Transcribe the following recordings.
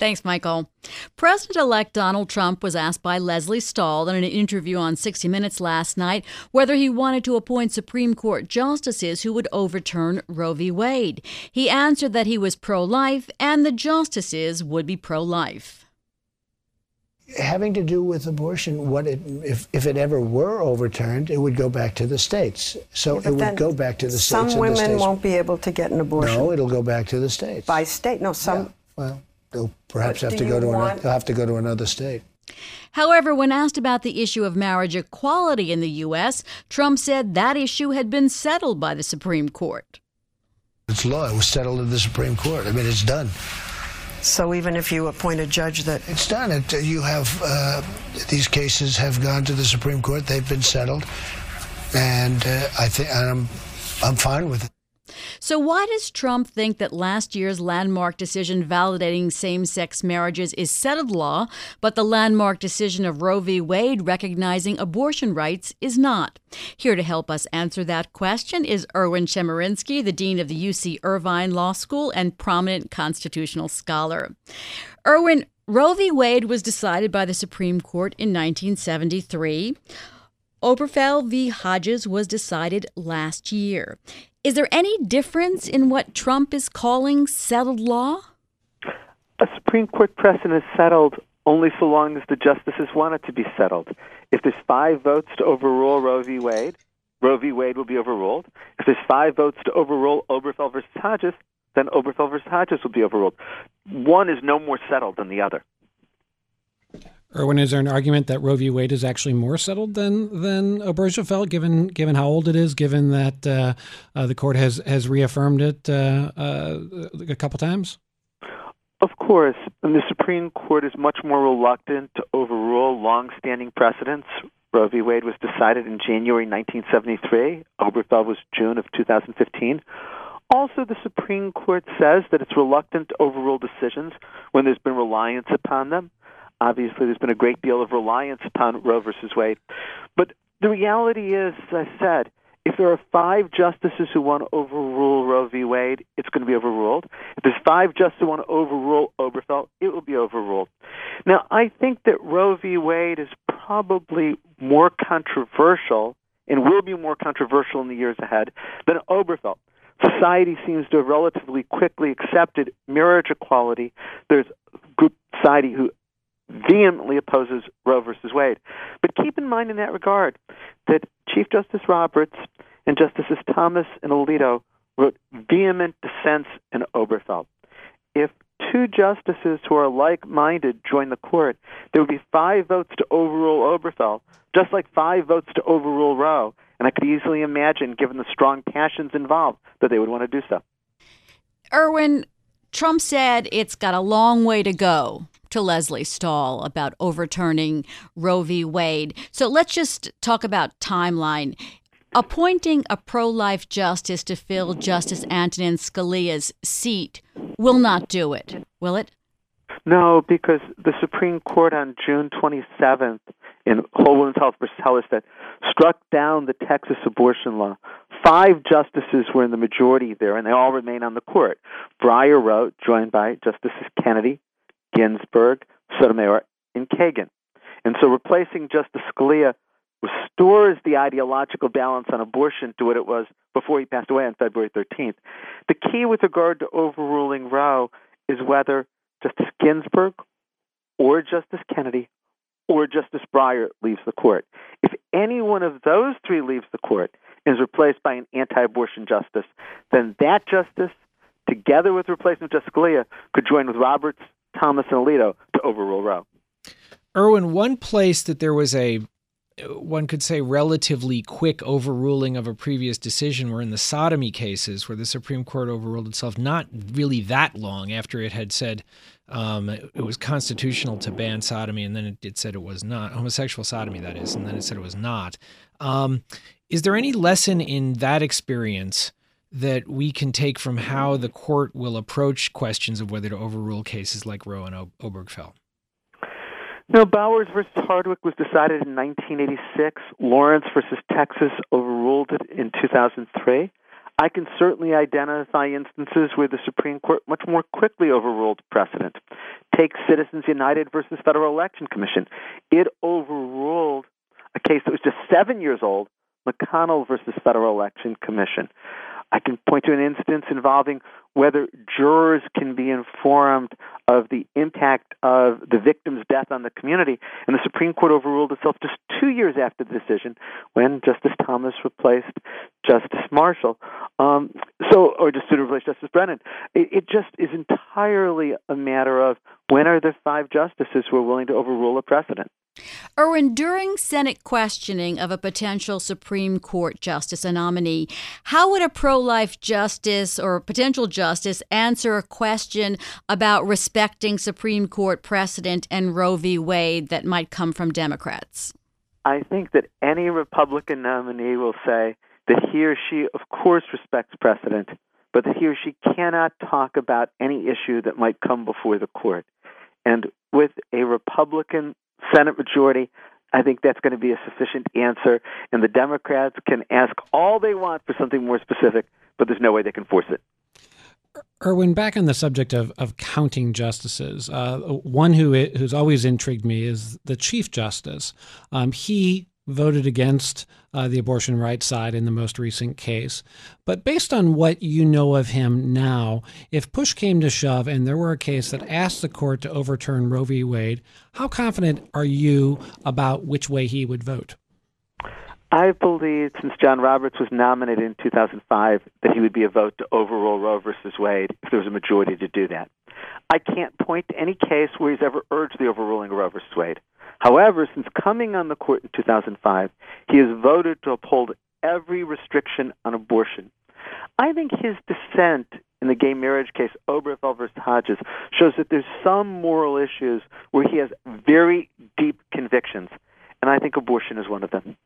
Thanks, Michael. President elect Donald Trump was asked by Lesley Stahl in an interview on 60 Minutes last night whether he wanted to appoint Supreme Court justices who would overturn Roe v. Wade. He answered that he was pro life and the justices would be pro life. Having to do with abortion, what it, if, if it ever were overturned, it would go back to the states. So Yeah, it would go back to the some states. and the women states- won't be able to get an abortion No, it'll go back to the states. by state. No, some. Well, they'll perhaps have to go you to another. want- They'll have to go to another state. However, when asked about the issue of marriage equality in the U.S., Trump said that issue had been settled by the Supreme Court. It's law. It was settled in the Supreme Court. I mean, it's done. So even if you appoint a judge that It's done. It, you have uh, these cases have gone to the Supreme Court. They've been settled, and uh, I think I'm I'm fine with it. So, why does Trump think that last year's landmark decision validating same sex marriages is settled law, but the landmark decision of Roe v. Wade recognizing abortion rights is not? Here to help us answer that question is Erwin Chemerinsky, the Dean of the UC Irvine Law School and prominent constitutional scholar. Erwin, Roe v. Wade was decided by the Supreme Court in 1973. Obergefell v. Hodges was decided last year. Is there any difference in what Trump is calling settled law? a Supreme Court precedent is settled only so long as the justices want it to be settled. If there's five votes to overrule Roe v. Wade, Roe v. Wade will be overruled. If there's five votes to overrule Obergefell versus Hodges, then Obergefell versus Hodges will be overruled. One is no more settled than the other. Erwin, is there an argument that Roe v. Wade is actually more settled than than Obergefell, given given how old it is, given that uh, uh, the court has has reaffirmed it uh, uh, a couple times? Of course, and the Supreme Court is much more reluctant to overrule long-standing precedents. Roe v. Wade was decided in January 1973. Obergefell was June of 2015. Also, the Supreme Court says that it's reluctant to overrule decisions when there's been reliance upon them. Obviously, there's been a great deal of reliance upon Roe versus Wade. But the reality is, as I said, if there are five justices who want to overrule Roe v. Wade, it's going to be overruled. If there's five justices who want to overrule Obergefell, it will be overruled. Now, I think that Roe v. Wade is probably more controversial and will be more controversial in the years ahead than Obergefell. Society seems to have relatively quickly accepted marriage equality. There's group society who vehemently opposes Roe versus Wade. But keep in mind in that regard that Chief Justice Roberts and Justices Thomas and Alito wrote vehement dissents in Obergefell. If two justices who are like minded join the court, there would be five votes to overrule Obergefell, just like five votes to overrule Roe. And I could easily imagine, given the strong passions involved, that they would want to do so. Erwin, Trump said it's got a long way to go to Lesley Stahl about overturning Roe v. Wade. So let's just talk about timeline. Appointing a pro life justice to fill Justice Antonin Scalia's seat will not do it, will it? No, because the Supreme Court on June 27th in Whole Woman's Health versus Hellerstedt struck down the Texas abortion law. Five justices were in the majority there, and they all remain on the court. Breyer wrote, joined by Justices Kennedy, Ginsburg, Sotomayor, and Kagan. And so replacing Justice Scalia restores the ideological balance on abortion to what it was before he passed away on February 13th. The key with regard to overruling Roe is whether Justice Ginsburg or Justice Kennedy or Justice Breyer leaves the court. If any one of those three leaves the court and is replaced by an anti abortion justice, then that justice, together with replacement Justice Scalia, could join with Roberts, Thomas, and Alito to overrule Roe. Erwin, one place that there was a one could say relatively quick overruling of a previous decision were in the sodomy cases where the Supreme Court overruled itself not really that long after it had said um, it was constitutional to ban sodomy and then it, it, said it was not homosexual sodomy that is and then it said it was not um, is there any lesson in that experience that we can take from how the court will approach questions of whether to overrule cases like Roe and Obergefell? No, Bowers versus Hardwick was decided in 1986. Lawrence versus Texas overruled it in 2003. I can certainly identify instances where the Supreme Court much more quickly overruled precedent. Take Citizens United versus Federal Election Commission. It overruled a case that was just seven years old, McConnell versus Federal Election Commission. I can point to an instance involving whether jurors can be informed of the impact of the victim's death on the community. And the Supreme Court overruled itself just two years after the decision when Justice Thomas replaced Justice Marshall. Um, so, or just to replace Justice Brennan. It, it just is entirely a matter of when are the five justices who are willing to overrule a precedent. Erwin, during Senate questioning of a potential Supreme Court justice, a nominee, how would a pro life justice or potential justice answer a question about respecting Supreme Court precedent and Roe v. Wade that might come from Democrats? I think that any Republican nominee will say that he or she, of course, respects precedent, but that he or she cannot talk about any issue that might come before the court. And with a Republican Senate majority, I think that's going to be a sufficient answer. And the Democrats can ask all they want for something more specific, but there's no way they can force it. Erwin, back on the subject of, of counting justices, uh, one who who's always intrigued me is the Chief Justice. Um, he voted against uh, the abortion rights side in the most recent case. But based on what you know of him now, if push came to shove and there were a case that asked the court to overturn Roe v. Wade, how confident are you about which way he would vote? I believe, since John Roberts was nominated in 2005, that he would be a vote to overrule Roe versus Wade if there was a majority to do that. I can't point to any case where he's ever urged the overruling of Roe versus Wade. However, since coming on the court in 2005, he has voted to uphold every restriction on abortion. I think his dissent in the gay marriage case, Obergefell versus Hodges, shows that there's some moral issues where he has very deep convictions. And I think abortion is one of them.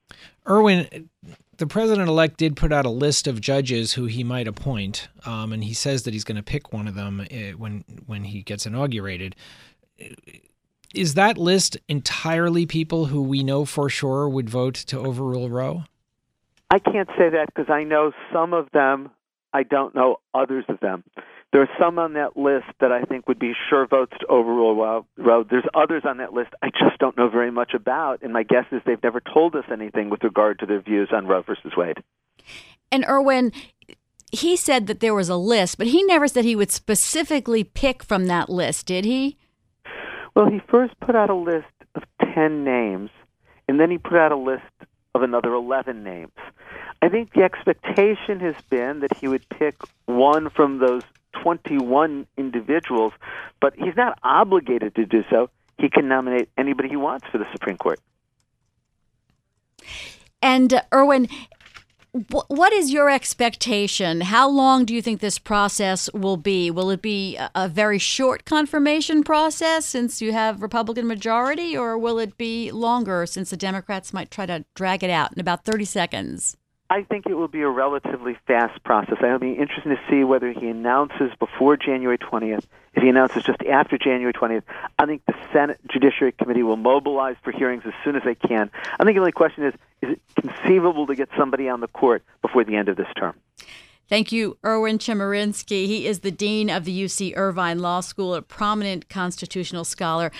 Erwin, the president elect did put out a list of judges who he might appoint, um, and he says that he's going to pick one of them eh, when when he gets inaugurated is that list entirely people who we know for sure would vote to overrule Roe? I can't say that because I know some of them. I don't know others of them. There are some on that list that I think would be sure votes to overrule Roe. There's others on that list I just don't know very much about, and my guess is they've never told us anything with regard to their views on Roe versus Wade. And Erwin, he said that there was a list, but he never said he would specifically pick from that list, did he? Well, he first put out a list of 10 names, and then he put out a list of another 11 names. I think the expectation has been that he would pick one from those 21 individuals, but he's not obligated to do so. He can nominate anybody he wants for the Supreme Court. And uh, What is your expectation? How long do you think this process will be? Will it be a very short confirmation process since you have Republican majority, or will it be longer since the Democrats might try to drag it out in about 30 seconds? I think it will be a relatively fast process. It'll be interesting to see whether he announces before January 20th. If he announces just after January 20th, I think the Senate Judiciary Committee will mobilize for hearings as soon as they can. I think the only question is is it conceivable to get somebody on the court before the end of this term? Thank you, Erwin Chemerinsky. He is the Dean of the UC Irvine Law School, a prominent constitutional scholar.